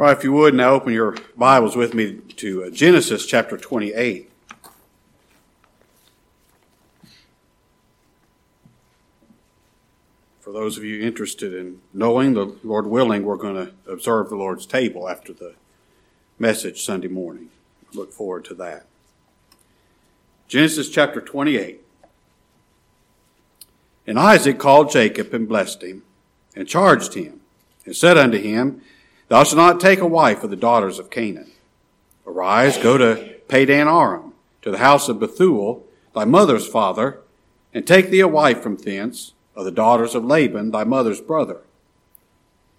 All right, if you would now open your Bibles with me to uh, Genesis chapter 28. For those of you interested in knowing, the Lord willing, we're going to observe the Lord's table after the message Sunday morning. Look forward to that. Genesis chapter 28. And Isaac called Jacob and blessed him, and charged him, and said unto him, Thou shalt not take a wife of the daughters of Canaan. Arise, go to Padan Aram, to the house of Bethuel, thy mother's father, and take thee a wife from thence of the daughters of Laban, thy mother's brother.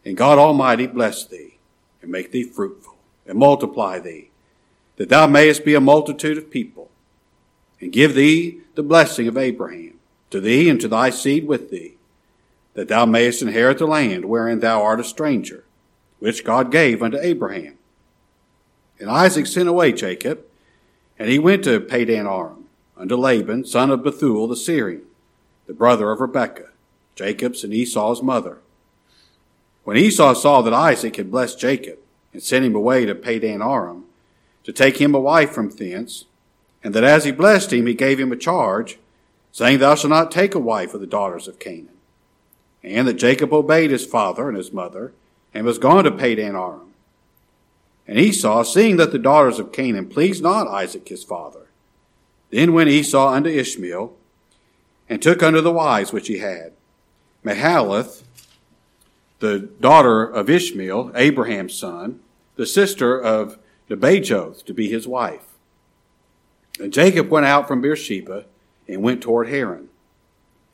And God Almighty bless thee, and make thee fruitful, and multiply thee, that thou mayest be a multitude of people, and give thee the blessing of Abraham, to thee and to thy seed with thee, that thou mayest inherit the land wherein thou art a stranger which God gave unto Abraham. And Isaac sent away Jacob, and he went to Padan Aram, unto Laban, son of Bethuel the Syrian, the brother of Rebekah, Jacob's and Esau's mother. When Esau saw that Isaac had blessed Jacob, and sent him away to Padan Aram, to take him a wife from thence, and that as he blessed him, he gave him a charge, saying, Thou shalt not take a wife of the daughters of Canaan. And that Jacob obeyed his father and his mother, and was gone to Padan Aram. And Esau, seeing that the daughters of Canaan pleased not Isaac his father, then went Esau unto Ishmael, and took unto the wives which he had Mahalath, the daughter of Ishmael, Abraham's son, the sister of Nebajoth, to be his wife. And Jacob went out from Beersheba and went toward Haran.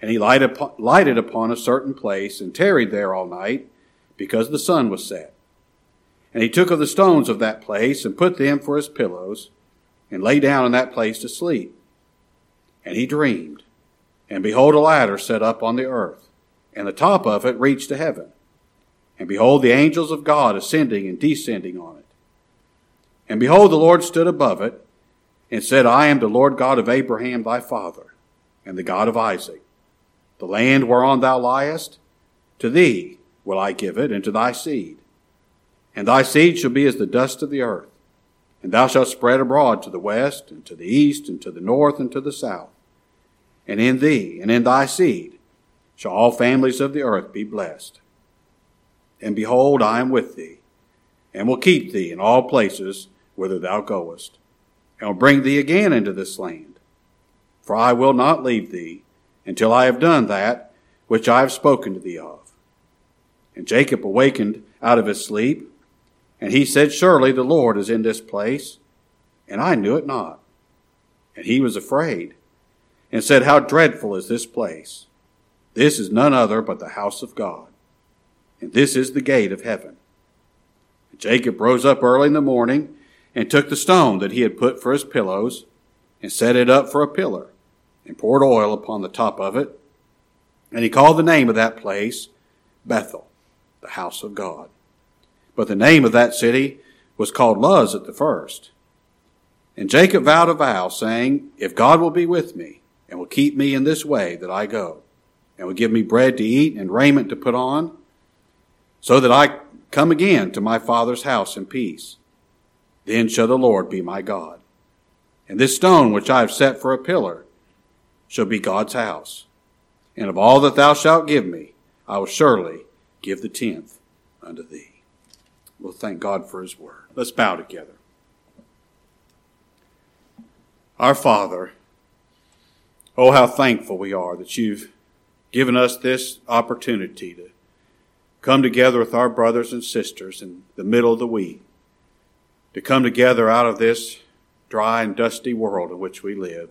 And he lighted upon a certain place and tarried there all night because the sun was set. And he took of the stones of that place and put them for his pillows and lay down in that place to sleep. And he dreamed, and behold, a ladder set up on the earth, and the top of it reached to heaven. And behold, the angels of God ascending and descending on it. And behold, the Lord stood above it, and said, I am the Lord God of Abraham thy father, and the God of Isaac. The land whereon thou liest, to thee will I give it, and to thy seed. And thy seed shall be as the dust of the earth. And thou shalt spread abroad to the west, and to the east, and to the north, and to the south. And in thee, and in thy seed, shall all families of the earth be blessed. And behold, I am with thee, and will keep thee in all places whither thou goest, and will bring thee again into this land. For I will not leave thee until I have done that which I have spoken to thee of. And Jacob awakened out of his sleep, and he said, Surely the Lord is in this place, and I knew it not. And he was afraid, and said, How dreadful is this place! This is none other but the house of God, and this is the gate of heaven. And Jacob rose up early in the morning, and took the stone that he had put for his pillows, and set it up for a pillar, and poured oil upon the top of it. And he called the name of that place Bethel the house of God. But the name of that city was called Luz at the first. And Jacob vowed a vow, saying, If God will be with me, and will keep me in this way that I go, and will give me bread to eat and raiment to put on, so that I come again to my father's house in peace, then shall the Lord be my God. And this stone which I have set for a pillar shall be God's house. And of all that thou shalt give me, I will surely give the tenth unto thee. We'll thank God for his word. Let's bow together. Our Father, oh, how thankful we are that you've given us this opportunity to come together with our brothers and sisters in the middle of the week, to come together out of this dry and dusty world in which we live,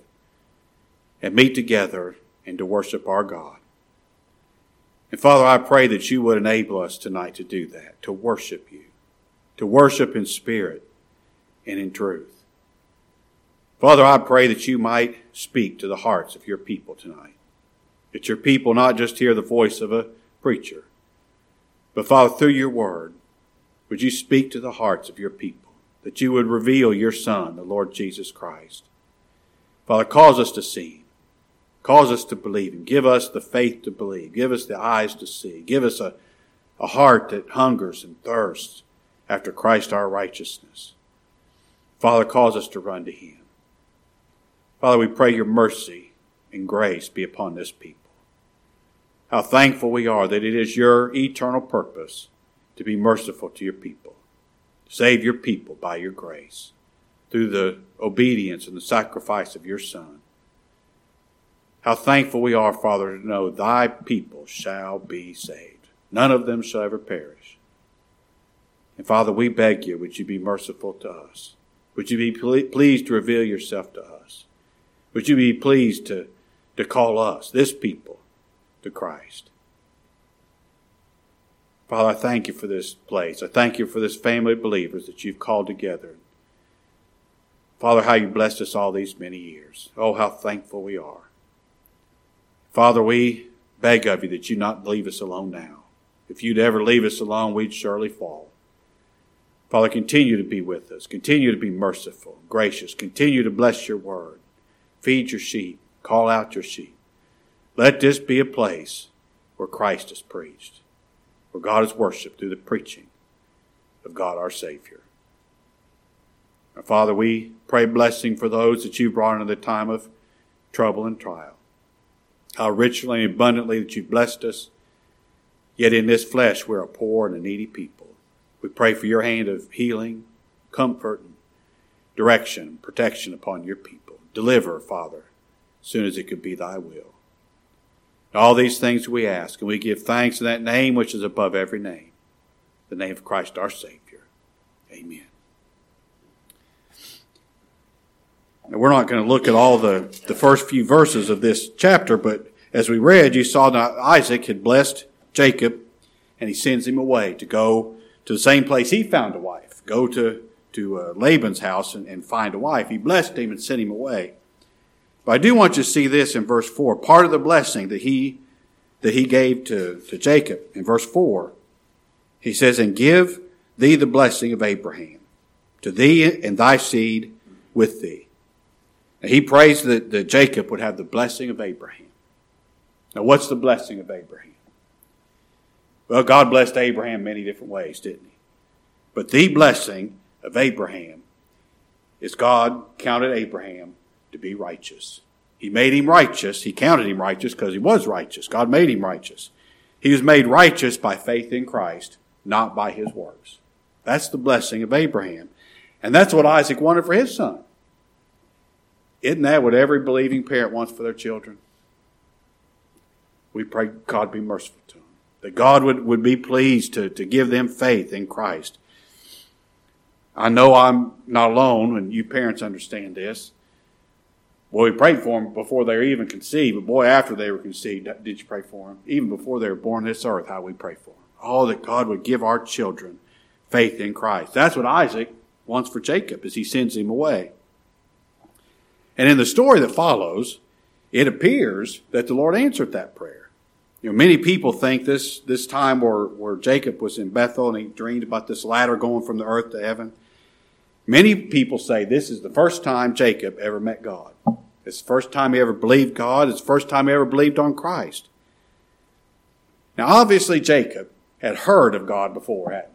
and meet together and to worship our God. And Father, I pray that you would enable us tonight to do that, to worship you, to worship in spirit and in truth. Father, I pray that you might speak to the hearts of your people tonight. That your people not just hear the voice of a preacher, but Father, through your word, would you speak to the hearts of your people? That you would reveal your Son, the Lord Jesus Christ. Father, cause us to see Cause us to believe Him. Give us the faith to believe. Give us the eyes to see. Give us a, a heart that hungers and thirsts after Christ our righteousness. Father, cause us to run to him. Father, we pray your mercy and grace be upon this people. How thankful we are that it is your eternal purpose to be merciful to your people, save your people by your grace through the obedience and the sacrifice of your Son. How thankful we are, Father, to know thy people shall be saved. None of them shall ever perish. And Father, we beg you, would you be merciful to us? Would you be pleased to reveal yourself to us? Would you be pleased to, to call us, this people, to Christ? Father, I thank you for this place. I thank you for this family of believers that you've called together. Father, how you blessed us all these many years. Oh, how thankful we are. Father, we beg of you that you not leave us alone now. If you'd ever leave us alone, we'd surely fall. Father, continue to be with us. Continue to be merciful, gracious. Continue to bless your word. Feed your sheep. Call out your sheep. Let this be a place where Christ is preached, where God is worshiped through the preaching of God our Savior. Now, Father, we pray blessing for those that you brought into the time of trouble and trial. How richly and abundantly that you've blessed us. Yet in this flesh, we're a poor and a needy people. We pray for your hand of healing, comfort, and direction, protection upon your people. Deliver, Father, as soon as it could be thy will. All these things we ask, and we give thanks in that name which is above every name, the name of Christ our Savior. Amen. Now, we're not going to look at all the, the first few verses of this chapter, but as we read, you saw that Isaac had blessed Jacob, and he sends him away to go to the same place he found a wife, go to, to uh, Laban's house and, and find a wife. He blessed him and sent him away. But I do want you to see this in verse 4. Part of the blessing that he, that he gave to, to Jacob in verse 4, he says, And give thee the blessing of Abraham, to thee and thy seed with thee. He prays that, that Jacob would have the blessing of Abraham. Now, what's the blessing of Abraham? Well, God blessed Abraham many different ways, didn't he? But the blessing of Abraham is God counted Abraham to be righteous. He made him righteous. He counted him righteous because he was righteous. God made him righteous. He was made righteous by faith in Christ, not by his works. That's the blessing of Abraham. And that's what Isaac wanted for his son. Isn't that what every believing parent wants for their children? We pray God be merciful to them. That God would, would be pleased to, to give them faith in Christ. I know I'm not alone, and you parents understand this. Well, we prayed for them before they were even conceived, but boy, after they were conceived, did you pray for them? Even before they were born this earth, how we pray for them. Oh, that God would give our children faith in Christ. That's what Isaac wants for Jacob as he sends him away. And in the story that follows, it appears that the Lord answered that prayer. You know, many people think this, this time where, where Jacob was in Bethel and he dreamed about this ladder going from the earth to heaven. Many people say this is the first time Jacob ever met God. It's the first time he ever believed God. It's the first time he ever believed on Christ. Now, obviously, Jacob had heard of God before, hadn't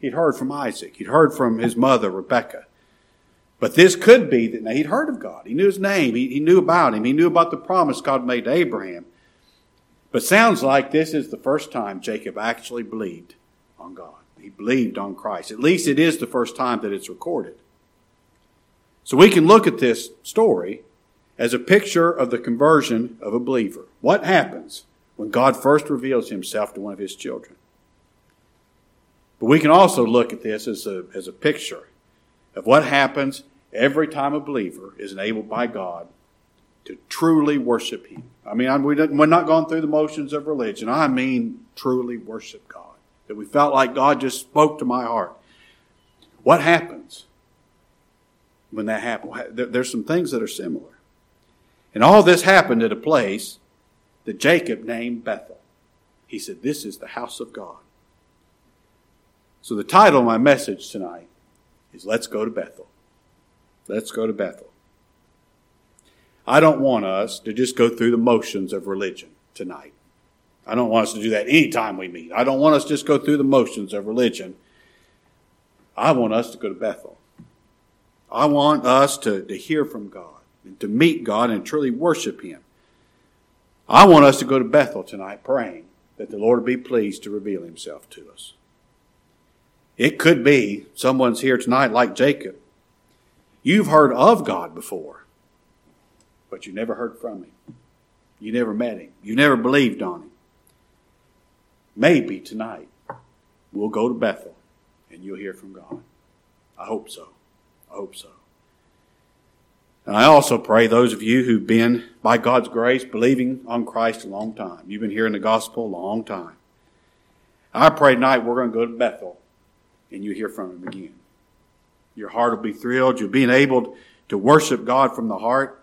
he? He'd heard from Isaac. He'd heard from his mother, Rebekah. But this could be that now he'd heard of God. He knew his name. He, he knew about him. He knew about the promise God made to Abraham. But sounds like this is the first time Jacob actually believed on God. He believed on Christ. At least it is the first time that it's recorded. So we can look at this story as a picture of the conversion of a believer. What happens when God first reveals himself to one of his children? But we can also look at this as a, as a picture of what happens every time a believer is enabled by God to truly worship Him. I mean, we are not going through the motions of religion. I mean, truly worship God. That we felt like God just spoke to my heart. What happens when that happens? There's some things that are similar. And all this happened at a place that Jacob named Bethel. He said, This is the house of God. So the title of my message tonight is let's go to Bethel. Let's go to Bethel. I don't want us to just go through the motions of religion tonight. I don't want us to do that anytime we meet. I don't want us to just go through the motions of religion. I want us to go to Bethel. I want us to, to hear from God and to meet God and truly worship Him. I want us to go to Bethel tonight praying that the Lord be pleased to reveal Himself to us. It could be someone's here tonight like Jacob. You've heard of God before, but you never heard from Him. You never met Him. You never believed on Him. Maybe tonight we'll go to Bethel and you'll hear from God. I hope so. I hope so. And I also pray those of you who've been, by God's grace, believing on Christ a long time. You've been hearing the gospel a long time. I pray tonight we're going to go to Bethel and you hear from Him again. Your heart will be thrilled. You'll be enabled to worship God from the heart.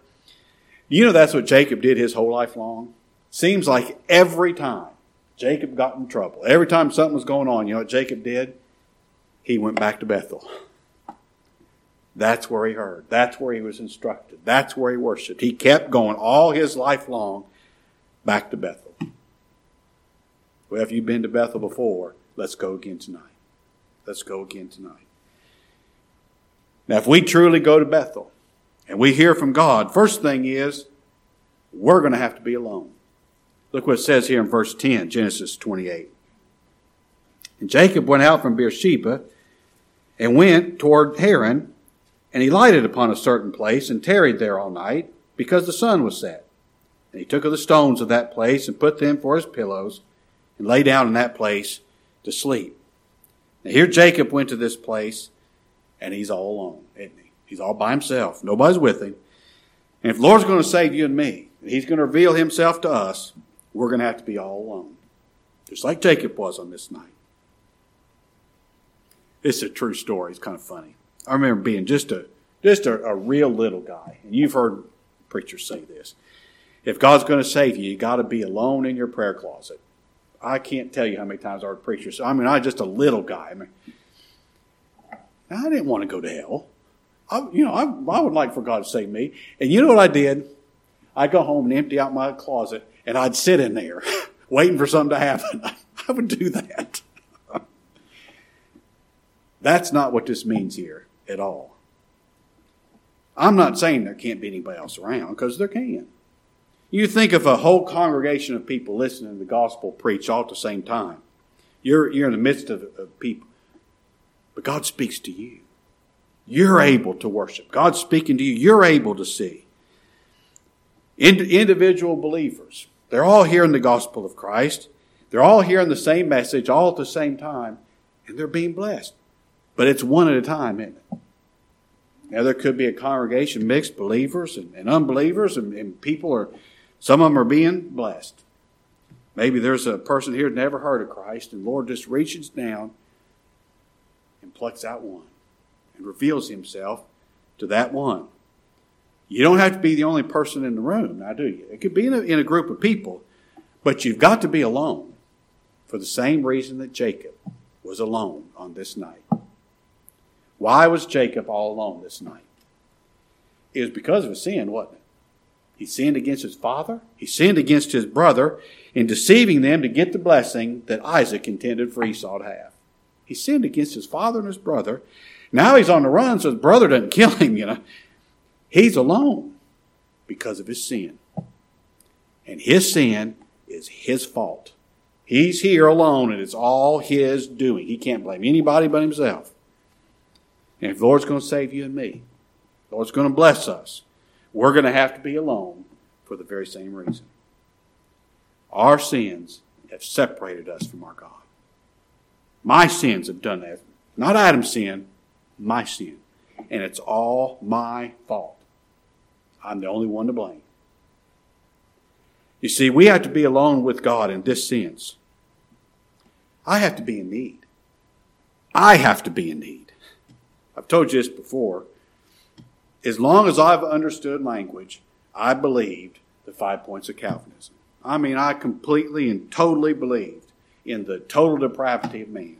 You know that's what Jacob did his whole life long? Seems like every time Jacob got in trouble, every time something was going on, you know what Jacob did? He went back to Bethel. That's where he heard. That's where he was instructed. That's where he worshiped. He kept going all his life long back to Bethel. Well, if you've been to Bethel before, let's go again tonight. Let's go again tonight. Now, if we truly go to Bethel and we hear from God, first thing is we're going to have to be alone. Look what it says here in verse 10, Genesis 28. And Jacob went out from Beersheba and went toward Haran and he lighted upon a certain place and tarried there all night because the sun was set. And he took of the stones of that place and put them for his pillows and lay down in that place to sleep. Now here Jacob went to this place and he's all alone, isn't he? He's all by himself. Nobody's with him. And if the Lord's going to save you and me, and he's going to reveal himself to us, we're going to have to be all alone. Just like Jacob was on this night. It's a true story. It's kind of funny. I remember being just a just a, a real little guy, and you've heard preachers say this. If God's going to save you, you got to be alone in your prayer closet. I can't tell you how many times I heard preachers. I mean, I was just a little guy. I mean, I didn't want to go to hell. I, you know, I, I would like for God to save me. And you know what I did? I'd go home and empty out my closet, and I'd sit in there waiting for something to happen. I would do that. That's not what this means here at all. I'm not saying there can't be anybody else around, because there can. You think of a whole congregation of people listening to the gospel preached all at the same time. You're, you're in the midst of, of people. But God speaks to you. You're able to worship. God's speaking to you. You're able to see. Ind- individual believers, they're all hearing the gospel of Christ. They're all hearing the same message all at the same time, and they're being blessed. But it's one at a time, isn't it? Now, there could be a congregation mixed believers and, and unbelievers, and, and, people are, some of them are being blessed. Maybe there's a person here never heard of Christ, and Lord just reaches down and plucks out one and reveals himself to that one. You don't have to be the only person in the room, now do you? It could be in a, in a group of people, but you've got to be alone for the same reason that Jacob was alone on this night. Why was Jacob all alone this night? It was because of his sin, wasn't it? He sinned against his father. He sinned against his brother in deceiving them to get the blessing that Isaac intended for Esau to have. He sinned against his father and his brother. Now he's on the run, so his brother doesn't kill him, you know. He's alone because of his sin. And his sin is his fault. He's here alone, and it's all his doing. He can't blame anybody but himself. And if the Lord's going to save you and me, the Lord's going to bless us, we're going to have to be alone for the very same reason. Our sins have separated us from our God. My sins have done that. Not Adam's sin, my sin. And it's all my fault. I'm the only one to blame. You see, we have to be alone with God in this sense. I have to be in need. I have to be in need. I've told you this before. As long as I've understood language, I believed the five points of Calvinism. I mean, I completely and totally believed in the total depravity of man.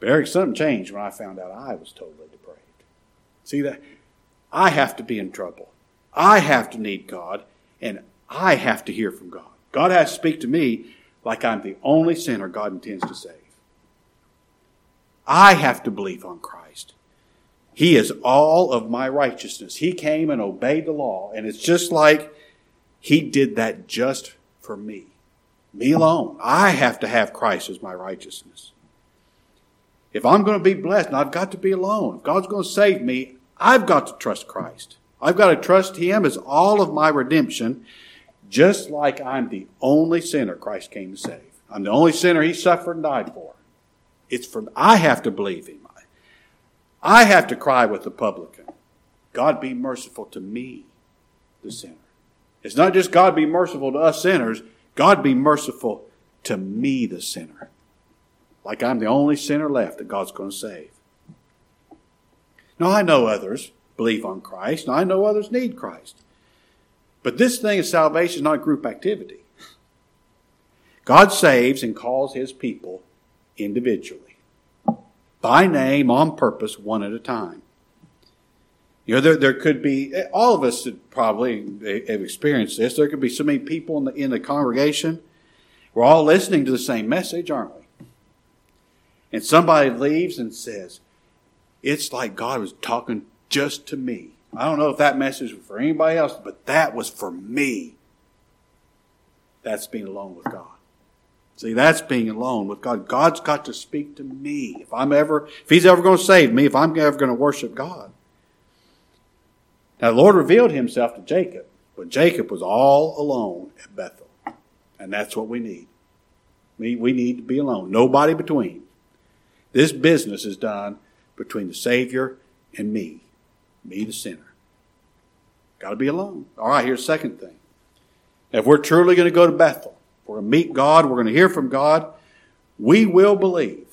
But Eric, something changed when I found out I was totally depraved. See that? I have to be in trouble. I have to need God, and I have to hear from God. God has to speak to me like I'm the only sinner God intends to save. I have to believe on Christ. He is all of my righteousness. He came and obeyed the law. And it's just like he did that just for me. Me alone. I have to have Christ as my righteousness. If I'm going to be blessed, I've got to be alone, if God's going to save me, I've got to trust Christ. I've got to trust Him as all of my redemption, just like I'm the only sinner Christ came to save. I'm the only sinner He suffered and died for. It's for I have to believe Him. I have to cry with the publican. God be merciful to me, the sinner. It's not just God be merciful to us sinners. God be merciful to me, the sinner. Like I'm the only sinner left that God's going to save. Now, I know others believe on Christ, I know others need Christ. But this thing of salvation is not group activity. God saves and calls his people individually, by name, on purpose, one at a time. You know, there, there could be, all of us probably have experienced this. There could be so many people in the, in the congregation. We're all listening to the same message, aren't we? And somebody leaves and says, it's like God was talking just to me. I don't know if that message was for anybody else, but that was for me. That's being alone with God. See, that's being alone with God. God's got to speak to me. If I'm ever, if He's ever going to save me, if I'm ever going to worship God. Now, the Lord revealed Himself to Jacob, but Jacob was all alone at Bethel. And that's what we need. We, we need to be alone. Nobody between. This business is done between the Savior and me, me the sinner. Got to be alone. All right, here's the second thing. If we're truly going to go to Bethel, we're going to meet God, we're going to hear from God, we will believe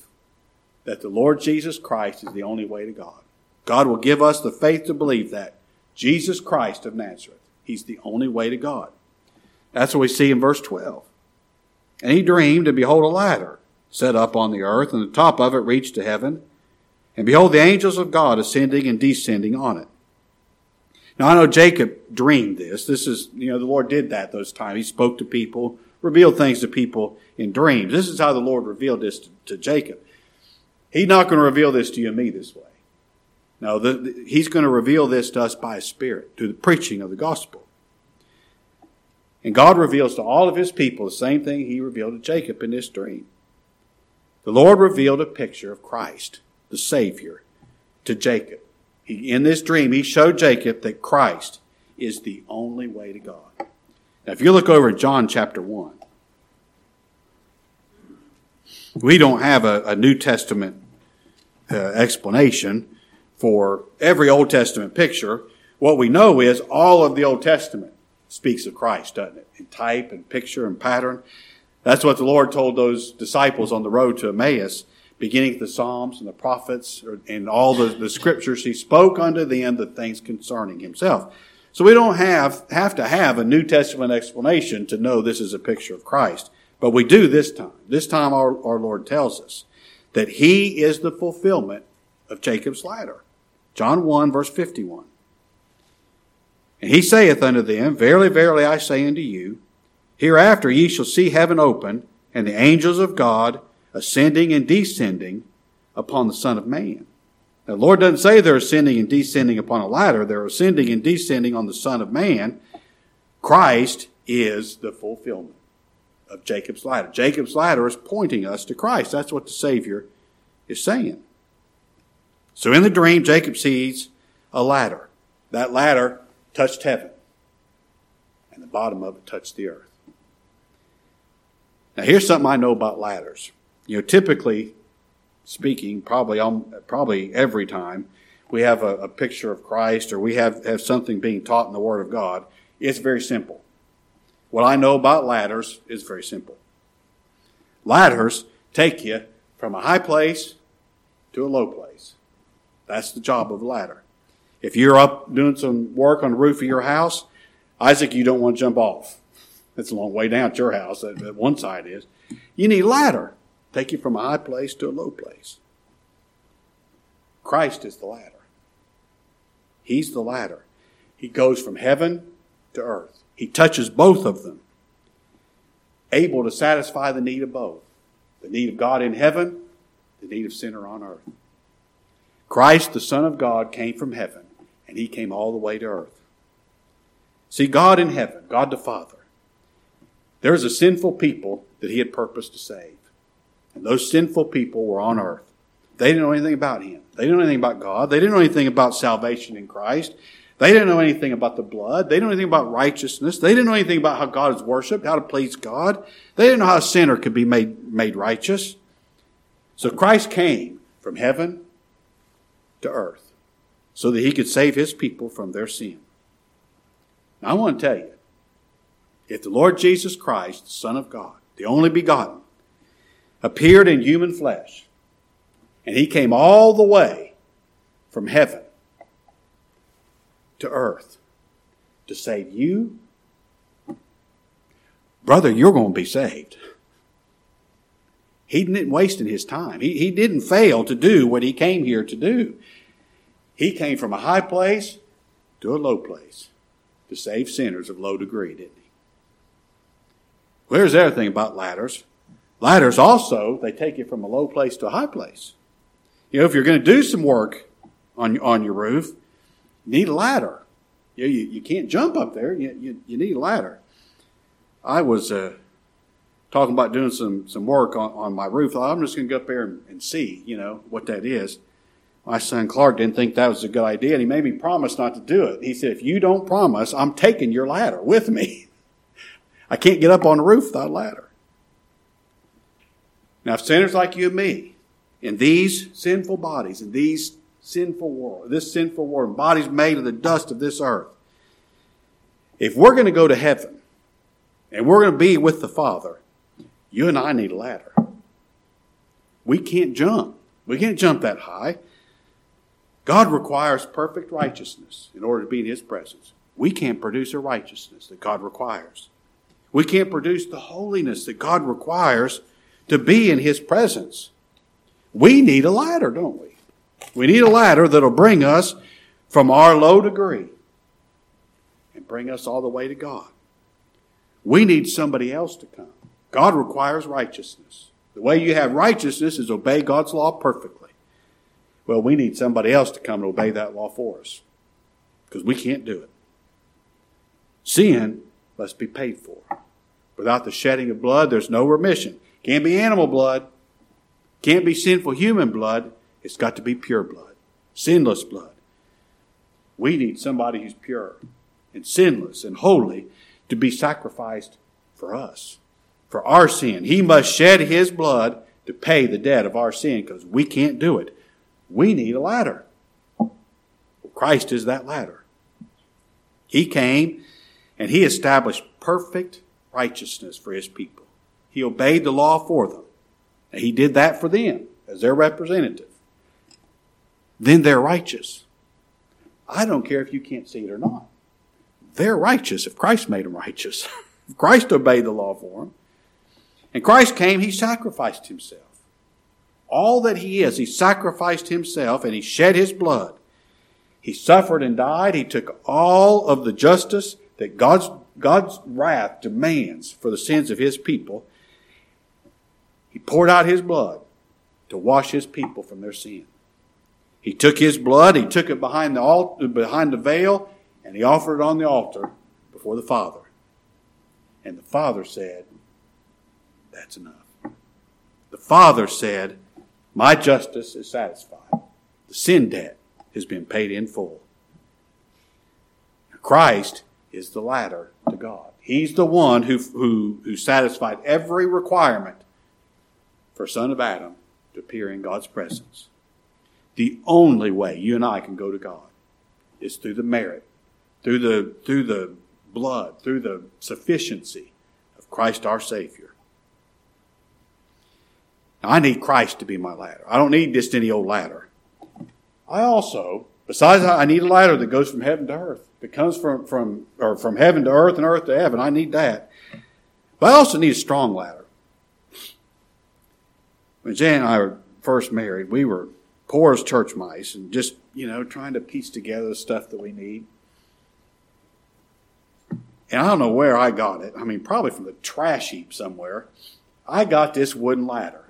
that the Lord Jesus Christ is the only way to God. God will give us the faith to believe that. Jesus Christ of Nazareth. He's the only way to God. That's what we see in verse 12. And he dreamed, and behold, a ladder set up on the earth, and the top of it reached to heaven. And behold, the angels of God ascending and descending on it. Now I know Jacob dreamed this. This is, you know, the Lord did that those times. He spoke to people, revealed things to people in dreams. This is how the Lord revealed this to, to Jacob. He's not going to reveal this to you and me this way. No, the, the, he's going to reveal this to us by his Spirit, through the preaching of the gospel. And God reveals to all of his people the same thing he revealed to Jacob in this dream. The Lord revealed a picture of Christ the Savior, to Jacob. He, in this dream, he showed Jacob that Christ is the only way to God. Now, if you look over at John chapter 1, we don't have a, a New Testament uh, explanation for every Old Testament picture. What we know is all of the Old Testament speaks of Christ, doesn't it? In type and picture and pattern. That's what the Lord told those disciples on the road to Emmaus beginning with the Psalms and the prophets and all the, the scriptures, he spoke unto them the things concerning himself. So we don't have, have to have a New Testament explanation to know this is a picture of Christ. But we do this time. This time our, our Lord tells us that he is the fulfillment of Jacob's ladder. John 1 verse 51. And he saith unto them, Verily, verily, I say unto you, hereafter ye shall see heaven open, and the angels of God ascending and descending upon the Son of Man. The Lord doesn't say they're ascending and descending upon a ladder. They're ascending and descending on the Son of Man. Christ is the fulfillment of Jacob's ladder. Jacob's ladder is pointing us to Christ. That's what the Savior is saying. So in the dream, Jacob sees a ladder. That ladder touched heaven, and the bottom of it touched the earth. Now, here's something I know about ladders. You know, typically speaking, probably probably every time we have a, a picture of Christ or we have, have something being taught in the Word of God, it's very simple. What I know about ladders is very simple. Ladders take you from a high place to a low place. That's the job of a ladder. If you're up doing some work on the roof of your house, Isaac, you don't want to jump off. It's a long way down to your house. That one side is. You need a ladder take you from a high place to a low place. Christ is the ladder. He's the ladder. He goes from heaven to earth. He touches both of them, able to satisfy the need of both the need of God in heaven, the need of sinner on earth. Christ, the Son of God, came from heaven, and he came all the way to earth. See, God in heaven, God the Father, there's a sinful people that he had purposed to save. And those sinful people were on earth. They didn't know anything about him. They didn't know anything about God. They didn't know anything about salvation in Christ. They didn't know anything about the blood. They didn't know anything about righteousness. They didn't know anything about how God is worshiped, how to please God. They didn't know how a sinner could be made, made righteous. So Christ came from heaven to earth so that he could save his people from their sin. Now, I want to tell you if the Lord Jesus Christ, the Son of God, the only begotten, appeared in human flesh, and he came all the way from heaven to earth to save you, brother, you're going to be saved. He didn't waste his time. He, he didn't fail to do what he came here to do. He came from a high place to a low place to save sinners of low degree, didn't he? Well, here's the other thing about ladders. Ladders also, they take you from a low place to a high place. You know, if you're going to do some work on, on your roof, you need a ladder. You, you, you can't jump up there. You, you, you need a ladder. I was uh, talking about doing some, some work on, on my roof. I'm just going to go up there and, and see, you know, what that is. My son Clark didn't think that was a good idea, and he made me promise not to do it. He said, if you don't promise, I'm taking your ladder with me. I can't get up on the roof without a ladder. Now, if sinners like you and me, in these sinful bodies, in these sinful world, this sinful world, bodies made of the dust of this earth, if we're going to go to heaven and we're going to be with the Father, you and I need a ladder. We can't jump. We can't jump that high. God requires perfect righteousness in order to be in His presence. We can't produce a righteousness that God requires. We can't produce the holiness that God requires to be in His presence. We need a ladder, don't we? We need a ladder that'll bring us from our low degree and bring us all the way to God. We need somebody else to come. God requires righteousness. The way you have righteousness is obey God's law perfectly. Well, we need somebody else to come and obey that law for us because we can't do it. Sin must be paid for. Without the shedding of blood, there's no remission. Can't be animal blood. Can't be sinful human blood. It's got to be pure blood, sinless blood. We need somebody who's pure and sinless and holy to be sacrificed for us, for our sin. He must shed his blood to pay the debt of our sin because we can't do it. We need a ladder. Christ is that ladder. He came and he established perfect righteousness for his people. He obeyed the law for them. He did that for them as their representative. Then they're righteous. I don't care if you can't see it or not. They're righteous if Christ made them righteous. if Christ obeyed the law for them. And Christ came, he sacrificed himself. All that he is, he sacrificed himself and he shed his blood. He suffered and died. He took all of the justice that God's, God's wrath demands for the sins of his people. He poured out his blood to wash his people from their sin. He took his blood, he took it behind the altar, behind the veil, and he offered it on the altar before the Father. And the Father said, That's enough. The Father said, My justice is satisfied. The sin debt has been paid in full. Christ is the ladder to God. He's the one who, who, who satisfied every requirement for son of Adam to appear in God's presence. The only way you and I can go to God is through the merit, through the, through the blood, through the sufficiency of Christ our Savior. Now, I need Christ to be my ladder. I don't need just any old ladder. I also, besides, I need a ladder that goes from heaven to earth, that comes from, from, or from heaven to earth and earth to heaven. I need that. But I also need a strong ladder. When Jan and I were first married, we were poor as church mice and just, you know, trying to piece together the stuff that we need. And I don't know where I got it. I mean, probably from the trash heap somewhere. I got this wooden ladder.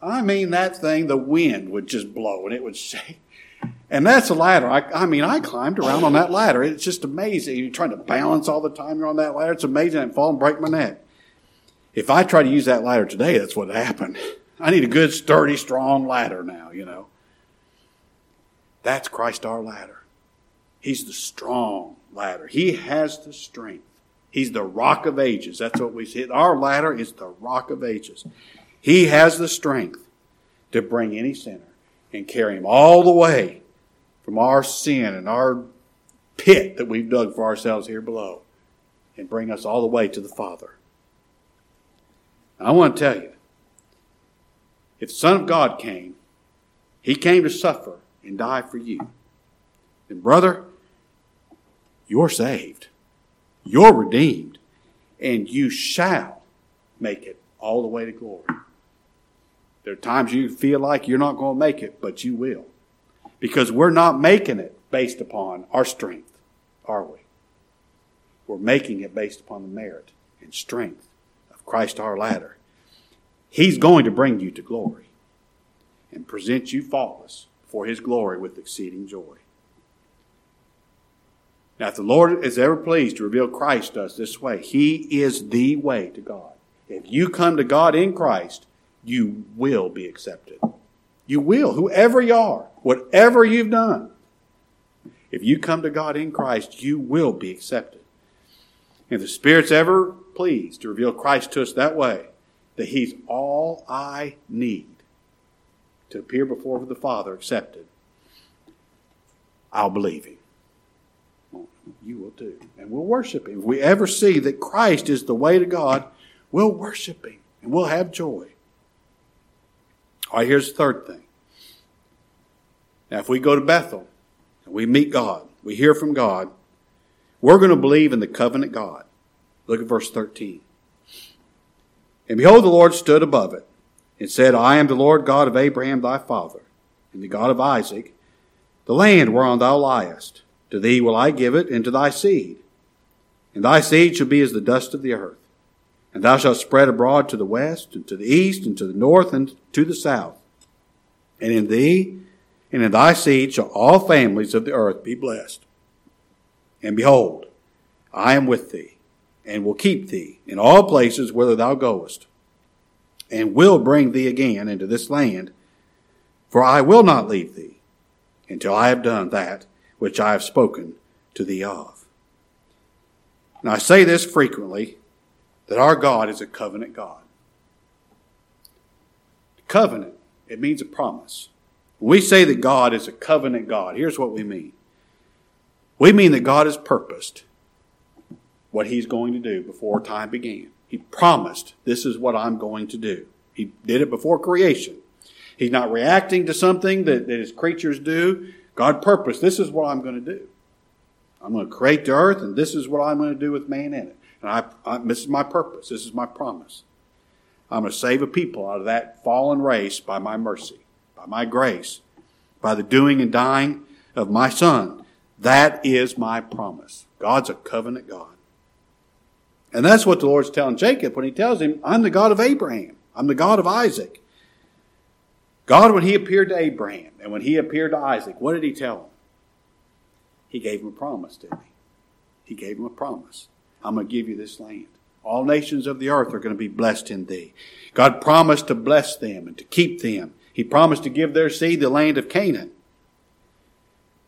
I mean, that thing, the wind would just blow and it would shake. And that's a ladder. I, I mean, I climbed around on that ladder. It's just amazing. You're trying to balance all the time you're on that ladder. It's amazing. I'd fall and break my neck. If I try to use that ladder today, that's what happened. I need a good, sturdy, strong ladder now, you know. That's Christ our ladder. He's the strong ladder. He has the strength. He's the rock of ages. That's what we see. Our ladder is the rock of ages. He has the strength to bring any sinner and carry him all the way from our sin and our pit that we've dug for ourselves here below and bring us all the way to the Father. I want to tell you, if the Son of God came, He came to suffer and die for you. And brother, you're saved. You're redeemed. And you shall make it all the way to glory. There are times you feel like you're not going to make it, but you will. Because we're not making it based upon our strength, are we? We're making it based upon the merit and strength of Christ our ladder. He's going to bring you to glory and present you faultless for his glory with exceeding joy. Now, if the Lord is ever pleased to reveal Christ to us this way, he is the way to God. If you come to God in Christ, you will be accepted. You will, whoever you are, whatever you've done. If you come to God in Christ, you will be accepted. If the Spirit's ever pleased to reveal Christ to us that way, that He's all I need to appear before the Father accepted, I'll believe Him. You will too. And we'll worship Him. If we ever see that Christ is the way to God, we'll worship Him and we'll have joy. All right, here's the third thing. Now, if we go to Bethel and we meet God, we hear from God, we're going to believe in the covenant God. Look at verse 13. And behold, the Lord stood above it and said, I am the Lord God of Abraham thy father, and the God of Isaac. The land whereon thou liest, to thee will I give it, and to thy seed. And thy seed shall be as the dust of the earth. And thou shalt spread abroad to the west, and to the east, and to the north, and to the south. And in thee and in thy seed shall all families of the earth be blessed. And behold, I am with thee, and will keep thee in all places whither thou goest, and will bring thee again into this land, for I will not leave thee until I have done that which I have spoken to thee of. Now I say this frequently that our God is a covenant God. Covenant, it means a promise. When we say that God is a covenant God, here's what we mean. We mean that God has purposed what He's going to do before time began. He promised, this is what I'm going to do. He did it before creation. He's not reacting to something that, that his creatures do. God purposed, this is what I'm going to do. I'm going to create the earth, and this is what I'm going to do with man in it. And I, I, this is my purpose. This is my promise. I'm going to save a people out of that fallen race by my mercy, by my grace, by the doing and dying of my son. That is my promise. God's a covenant God. And that's what the Lord's telling Jacob when he tells him, I'm the God of Abraham. I'm the God of Isaac. God, when he appeared to Abraham and when he appeared to Isaac, what did he tell him? He gave him a promise, didn't he? He gave him a promise. I'm going to give you this land. All nations of the earth are going to be blessed in thee. God promised to bless them and to keep them. He promised to give their seed the land of Canaan.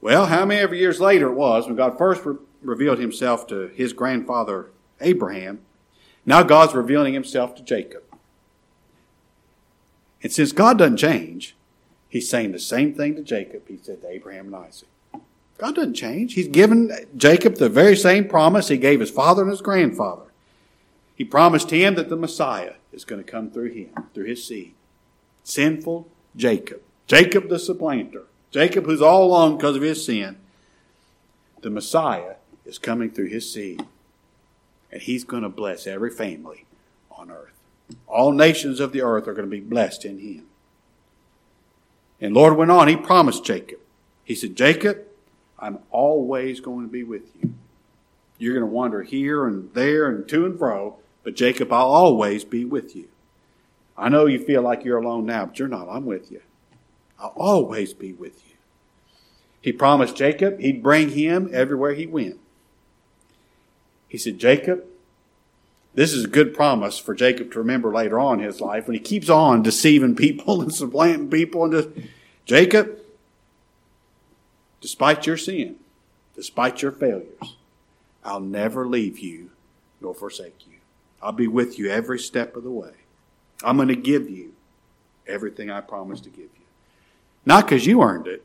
Well, how many years later it was when God first re- revealed himself to his grandfather Abraham, now God's revealing himself to Jacob. And since God doesn't change, he's saying the same thing to Jacob he said to Abraham and Isaac. God doesn't change. He's given Jacob the very same promise he gave his father and his grandfather. He promised him that the Messiah is going to come through him, through his seed. Sinful Jacob. Jacob the supplanter. Jacob who's all alone because of his sin. The Messiah is coming through his seed. And he's going to bless every family on earth. All nations of the earth are going to be blessed in him. And Lord went on, he promised Jacob. He said, Jacob, I'm always going to be with you. You're going to wander here and there and to and fro, but Jacob, I'll always be with you. I know you feel like you're alone now, but you're not. I'm with you. I'll always be with you. He promised Jacob he'd bring him everywhere he went. He said, Jacob, this is a good promise for Jacob to remember later on in his life when he keeps on deceiving people and supplanting people and just, Jacob, despite your sin, despite your failures, I'll never leave you nor forsake you. I'll be with you every step of the way. I'm going to give you everything I promised to give you. Not because you earned it.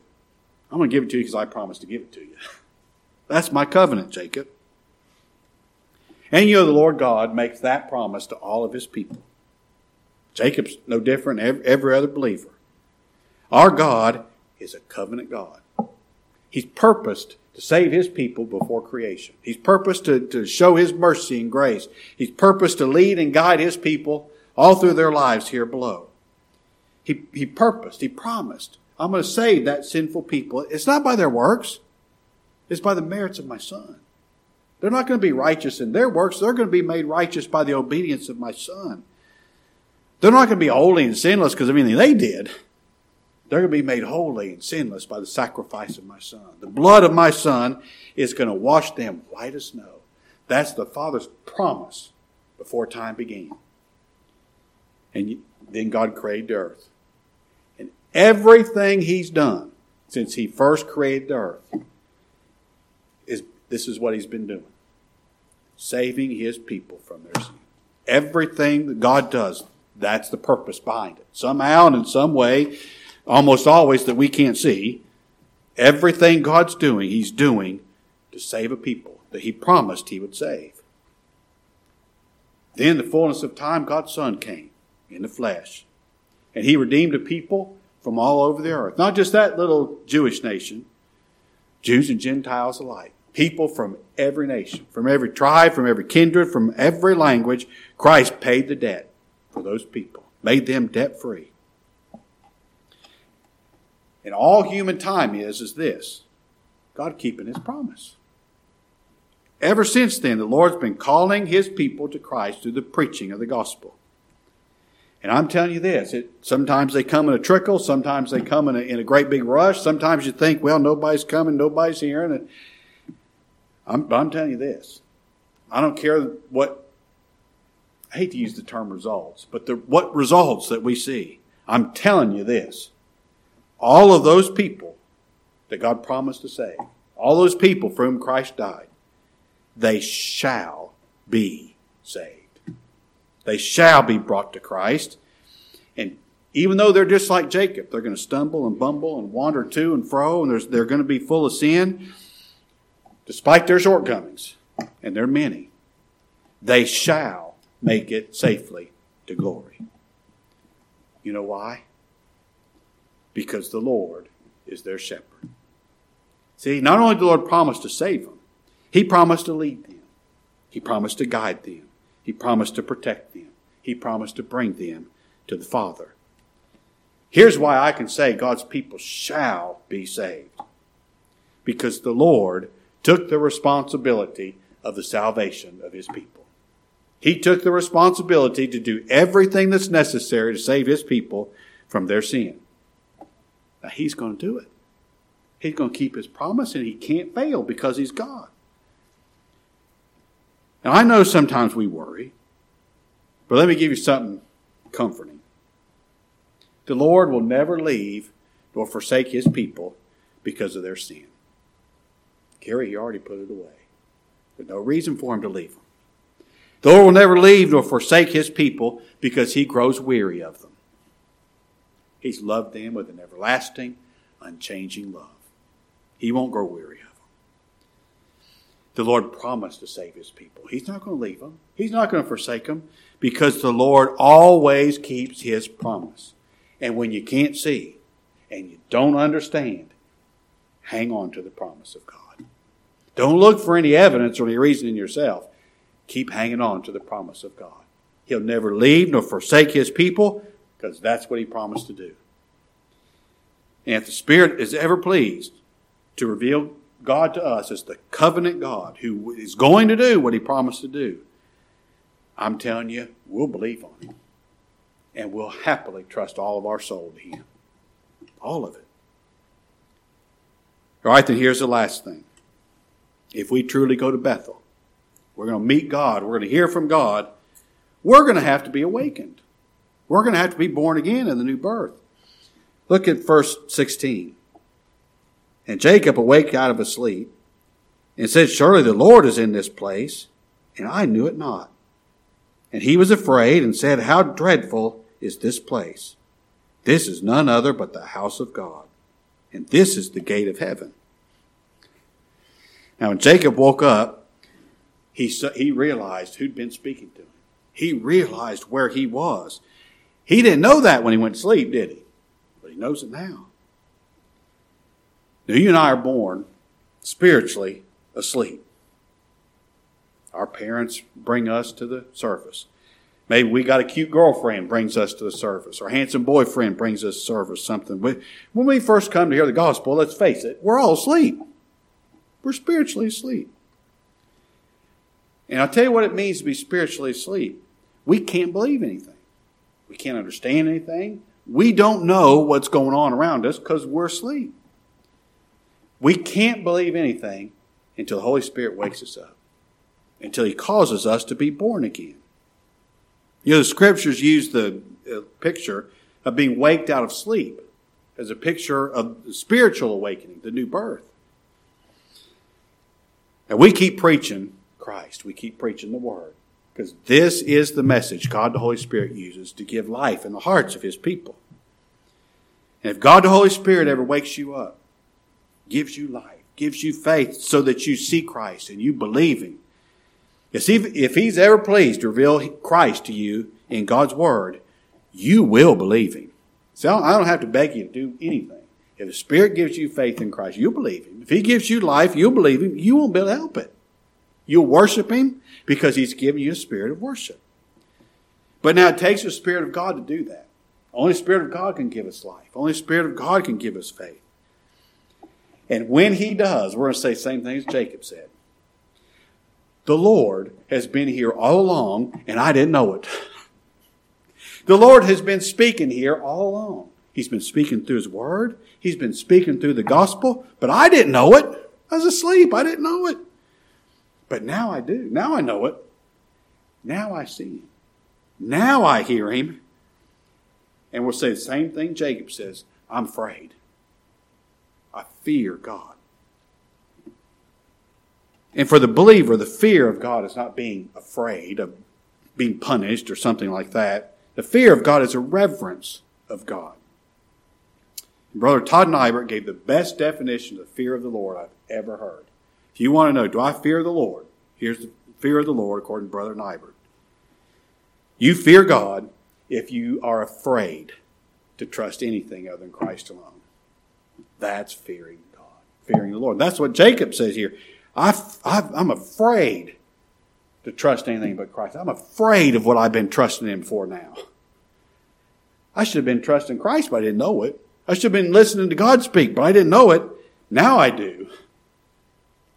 I'm going to give it to you because I promised to give it to you. That's my covenant, Jacob. And you know, the Lord God makes that promise to all of his people. Jacob's no different every other believer. Our God is a covenant God. He's purposed to save his people before creation. He's purposed to, to show his mercy and grace. He's purposed to lead and guide his people all through their lives here below. He, he purposed, he promised, I'm going to save that sinful people. It's not by their works, it's by the merits of my son. They're not going to be righteous in their works. They're going to be made righteous by the obedience of my son. They're not going to be holy and sinless because of anything they did. They're going to be made holy and sinless by the sacrifice of my son. The blood of my son is going to wash them white as snow. That's the Father's promise before time began. And then God created the earth. And everything He's done since He first created the earth is this is what He's been doing saving his people from their sin. Everything that God does, that's the purpose behind it. Somehow and in some way, almost always that we can't see, everything God's doing, he's doing to save a people that he promised he would save. Then the fullness of time, God's Son came in the flesh. And he redeemed a people from all over the earth. Not just that little Jewish nation, Jews and Gentiles alike people from every nation, from every tribe, from every kindred, from every language. Christ paid the debt for those people, made them debt free. And all human time is, is this God keeping his promise. Ever since then, the Lord's been calling his people to Christ through the preaching of the gospel. And I'm telling you this, it, sometimes they come in a trickle, sometimes they come in a, in a great big rush, sometimes you think, well, nobody's coming, nobody's hearing. I'm, I'm telling you this. I don't care what, I hate to use the term results, but the, what results that we see. I'm telling you this. All of those people that God promised to save, all those people for whom Christ died, they shall be saved. They shall be brought to Christ. And even though they're just like Jacob, they're going to stumble and bumble and wander to and fro, and they're going to be full of sin despite their shortcomings, and they're many, they shall make it safely to glory. You know why? Because the Lord is their shepherd. See, not only did the Lord promise to save them, He promised to lead them, He promised to guide them, He promised to protect them, He promised to bring them to the Father. Here's why I can say God's people shall be saved. Because the Lord took the responsibility of the salvation of his people. He took the responsibility to do everything that's necessary to save his people from their sin. Now he's going to do it. He's going to keep his promise and he can't fail because he's God. Now I know sometimes we worry, but let me give you something comforting. The Lord will never leave nor forsake his people because of their sin. Gary, he already put it away. There's no reason for him to leave them. The Lord will never leave nor forsake his people because he grows weary of them. He's loved them with an everlasting, unchanging love. He won't grow weary of them. The Lord promised to save his people. He's not going to leave them. He's not going to forsake them because the Lord always keeps his promise. And when you can't see and you don't understand, hang on to the promise of God. Don't look for any evidence or any reason in yourself. Keep hanging on to the promise of God. He'll never leave nor forsake his people because that's what he promised to do. And if the Spirit is ever pleased to reveal God to us as the covenant God who is going to do what he promised to do, I'm telling you, we'll believe on him. and we'll happily trust all of our soul to Him. All of it. All right, then here's the last thing. If we truly go to Bethel, we're going to meet God, we're going to hear from God, we're going to have to be awakened. We're going to have to be born again in the new birth. Look at verse 16. And Jacob awaked out of his sleep and said, Surely the Lord is in this place, and I knew it not. And he was afraid and said, How dreadful is this place! This is none other but the house of God, and this is the gate of heaven. Now, when Jacob woke up, he, he realized who'd been speaking to him. He realized where he was. He didn't know that when he went to sleep, did he? But he knows it now. Now, you and I are born spiritually asleep. Our parents bring us to the surface. Maybe we got a cute girlfriend brings us to the surface, a handsome boyfriend brings us to the surface, something. When we first come to hear the gospel, let's face it, we're all asleep. We're spiritually asleep. And I'll tell you what it means to be spiritually asleep. We can't believe anything. We can't understand anything. We don't know what's going on around us because we're asleep. We can't believe anything until the Holy Spirit wakes us up, until He causes us to be born again. You know, the scriptures use the uh, picture of being waked out of sleep as a picture of spiritual awakening, the new birth. And we keep preaching Christ, we keep preaching the Word, because this is the message God the Holy Spirit uses to give life in the hearts of His people. And if God the Holy Spirit ever wakes you up, gives you life, gives you faith so that you see Christ and you believe Him. If He's ever pleased to reveal Christ to you in God's Word, you will believe Him. So I don't have to beg you to do anything. If the Spirit gives you faith in Christ, you'll believe Him. If He gives you life, you'll believe Him. You won't be able to help it. You'll worship Him because He's given you a spirit of worship. But now it takes the Spirit of God to do that. Only the Spirit of God can give us life. Only the Spirit of God can give us faith. And when he does, we're going to say the same thing as Jacob said. The Lord has been here all along, and I didn't know it. The Lord has been speaking here all along. He's been speaking through His Word. He's been speaking through the gospel, but I didn't know it. I was asleep. I didn't know it. But now I do. Now I know it. Now I see Him. Now I hear Him. And we'll say the same thing Jacob says I'm afraid. I fear God. And for the believer, the fear of God is not being afraid of being punished or something like that. The fear of God is a reverence of God. Brother Todd Nibert gave the best definition of the fear of the Lord I've ever heard. If you want to know, do I fear the Lord? Here's the fear of the Lord according to Brother Nibert. You fear God if you are afraid to trust anything other than Christ alone. That's fearing God, fearing the Lord. That's what Jacob says here. I, am afraid to trust anything but Christ. I'm afraid of what I've been trusting Him for now. I should have been trusting Christ, but I didn't know it. I should have been listening to God speak, but I didn't know it. Now I do.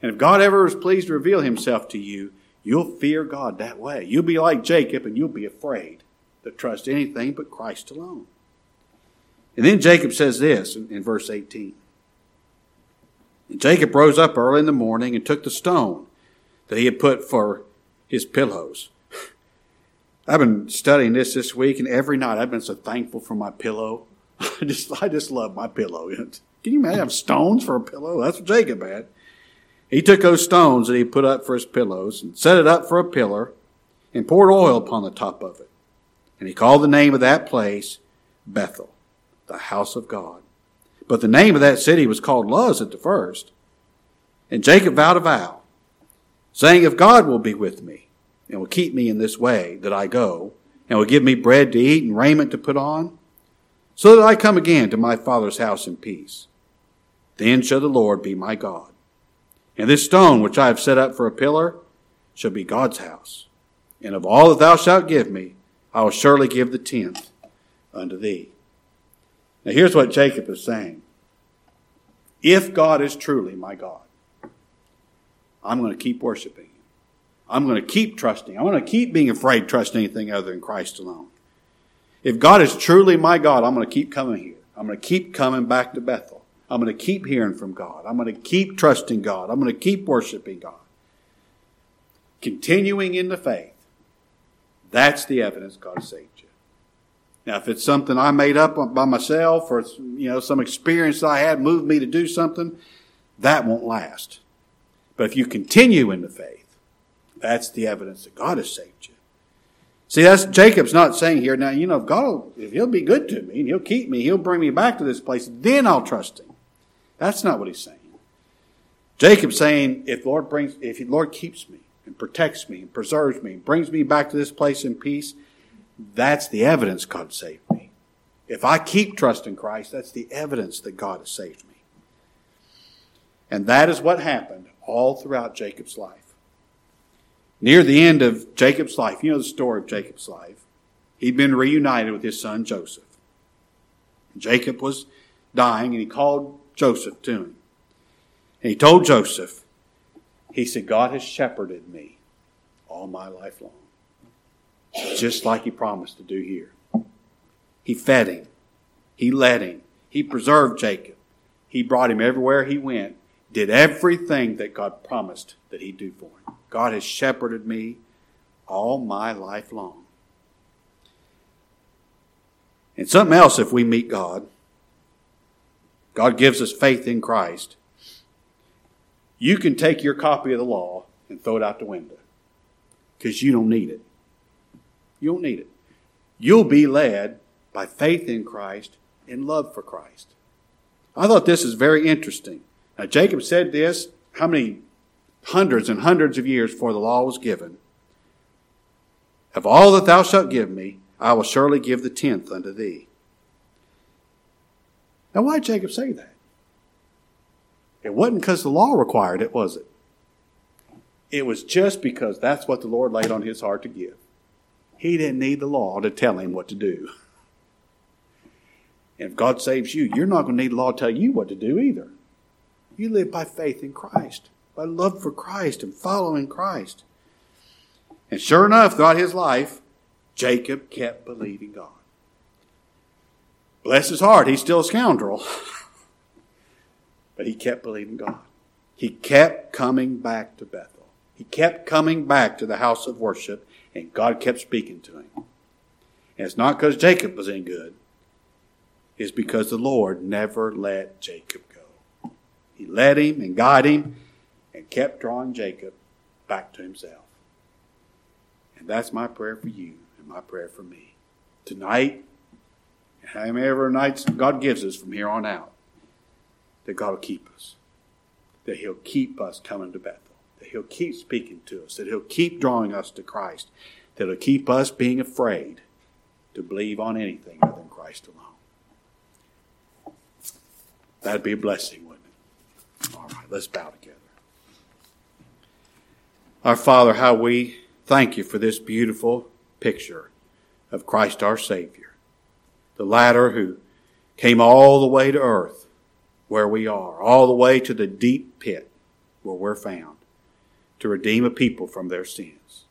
And if God ever is pleased to reveal Himself to you, you'll fear God that way. You'll be like Jacob and you'll be afraid to trust anything but Christ alone. And then Jacob says this in, in verse 18. And Jacob rose up early in the morning and took the stone that he had put for his pillows. I've been studying this this week, and every night I've been so thankful for my pillow. I just, I just love my pillow. Can you imagine have stones for a pillow? That's what Jacob had. He took those stones that he put up for his pillows and set it up for a pillar and poured oil upon the top of it. And he called the name of that place Bethel the house of God. But the name of that city was called Luz at the first. And Jacob vowed a vow, saying, If God will be with me, and will keep me in this way that I go, and will give me bread to eat and raiment to put on, so that I come again to my father's house in peace, then shall the Lord be my God. And this stone which I have set up for a pillar shall be God's house. And of all that thou shalt give me, I will surely give the tenth unto thee. Now, here's what Jacob is saying If God is truly my God, I'm going to keep worshiping Him. I'm going to keep trusting. I'm going to keep being afraid to trust anything other than Christ alone. If God is truly my God, I'm going to keep coming here. I'm going to keep coming back to Bethel. I'm going to keep hearing from God. I'm going to keep trusting God. I'm going to keep worshiping God. Continuing in the faith. That's the evidence God saved you. Now, if it's something I made up by myself or, you know, some experience I had moved me to do something, that won't last. But if you continue in the faith, that's the evidence that God has saved you. See, that's Jacob's not saying here, now, you know, if God if he'll be good to me and he'll keep me, he'll bring me back to this place, then I'll trust him. That's not what he's saying. Jacob's saying, if Lord brings, if the Lord keeps me and protects me and preserves me and brings me back to this place in peace, that's the evidence God saved me. If I keep trusting Christ, that's the evidence that God has saved me. And that is what happened all throughout Jacob's life. Near the end of Jacob's life, you know the story of Jacob's life. He'd been reunited with his son Joseph. Jacob was dying and he called Joseph to him. And he told Joseph, he said, God has shepherded me all my life long. Just like he promised to do here. He fed him. He led him. He preserved Jacob. He brought him everywhere he went. Did everything that God promised that he'd do for him. God has shepherded me all my life long. And something else, if we meet God, God gives us faith in Christ. You can take your copy of the law and throw it out the window because you don't need it. You don't need it. You'll be led by faith in Christ and love for Christ. I thought this is very interesting. Now, Jacob said this how many hundreds and hundreds of years before the law was given? Of all that thou shalt give me, I will surely give the tenth unto thee. Now, why did Jacob say that? It wasn't because the law required it, was it? It was just because that's what the Lord laid on his heart to give. He didn't need the law to tell him what to do. And if God saves you, you're not going to need the law to tell you what to do either. You live by faith in Christ, by love for Christ and following Christ. And sure enough, throughout his life, Jacob kept believing God. Bless his heart, he's still a scoundrel. but he kept believing God. He kept coming back to Bethel. He kept coming back to the house of worship, and God kept speaking to him. And it's not because Jacob was any good, it's because the Lord never let Jacob go. He led him and guided him and kept drawing Jacob back to himself. And that's my prayer for you and my prayer for me. Tonight, and however nights God gives us from here on out, that God will keep us. That He'll keep us coming to Bethel. That He'll keep speaking to us. That He'll keep drawing us to Christ. That He'll keep us being afraid to believe on anything other than Christ alone. That'd be a blessing, wouldn't it? All right, let's bow together. Our Father, how we thank you for this beautiful picture of Christ our Savior the ladder who came all the way to earth where we are, all the way to the deep pit where we're found to redeem a people from their sins.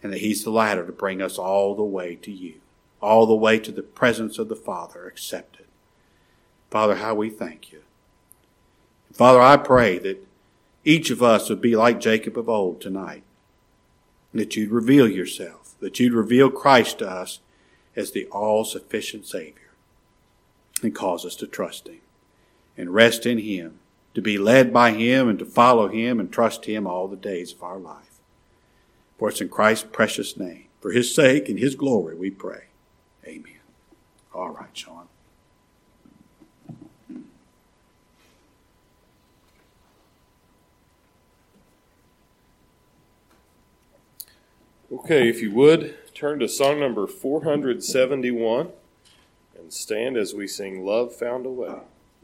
And that He's the ladder to bring us all the way to you, all the way to the presence of the Father accepted. Father, how we thank you. Father, I pray that each of us would be like Jacob of old tonight, that you'd reveal yourself, that you'd reveal Christ to us as the all sufficient Savior and cause us to trust Him and rest in Him, to be led by Him and to follow Him and trust Him all the days of our life. For it's in Christ's precious name, for His sake and His glory, we pray. Amen. All right, Sean. Okay, if you would, turn to song number 471 and stand as we sing Love Found a Way.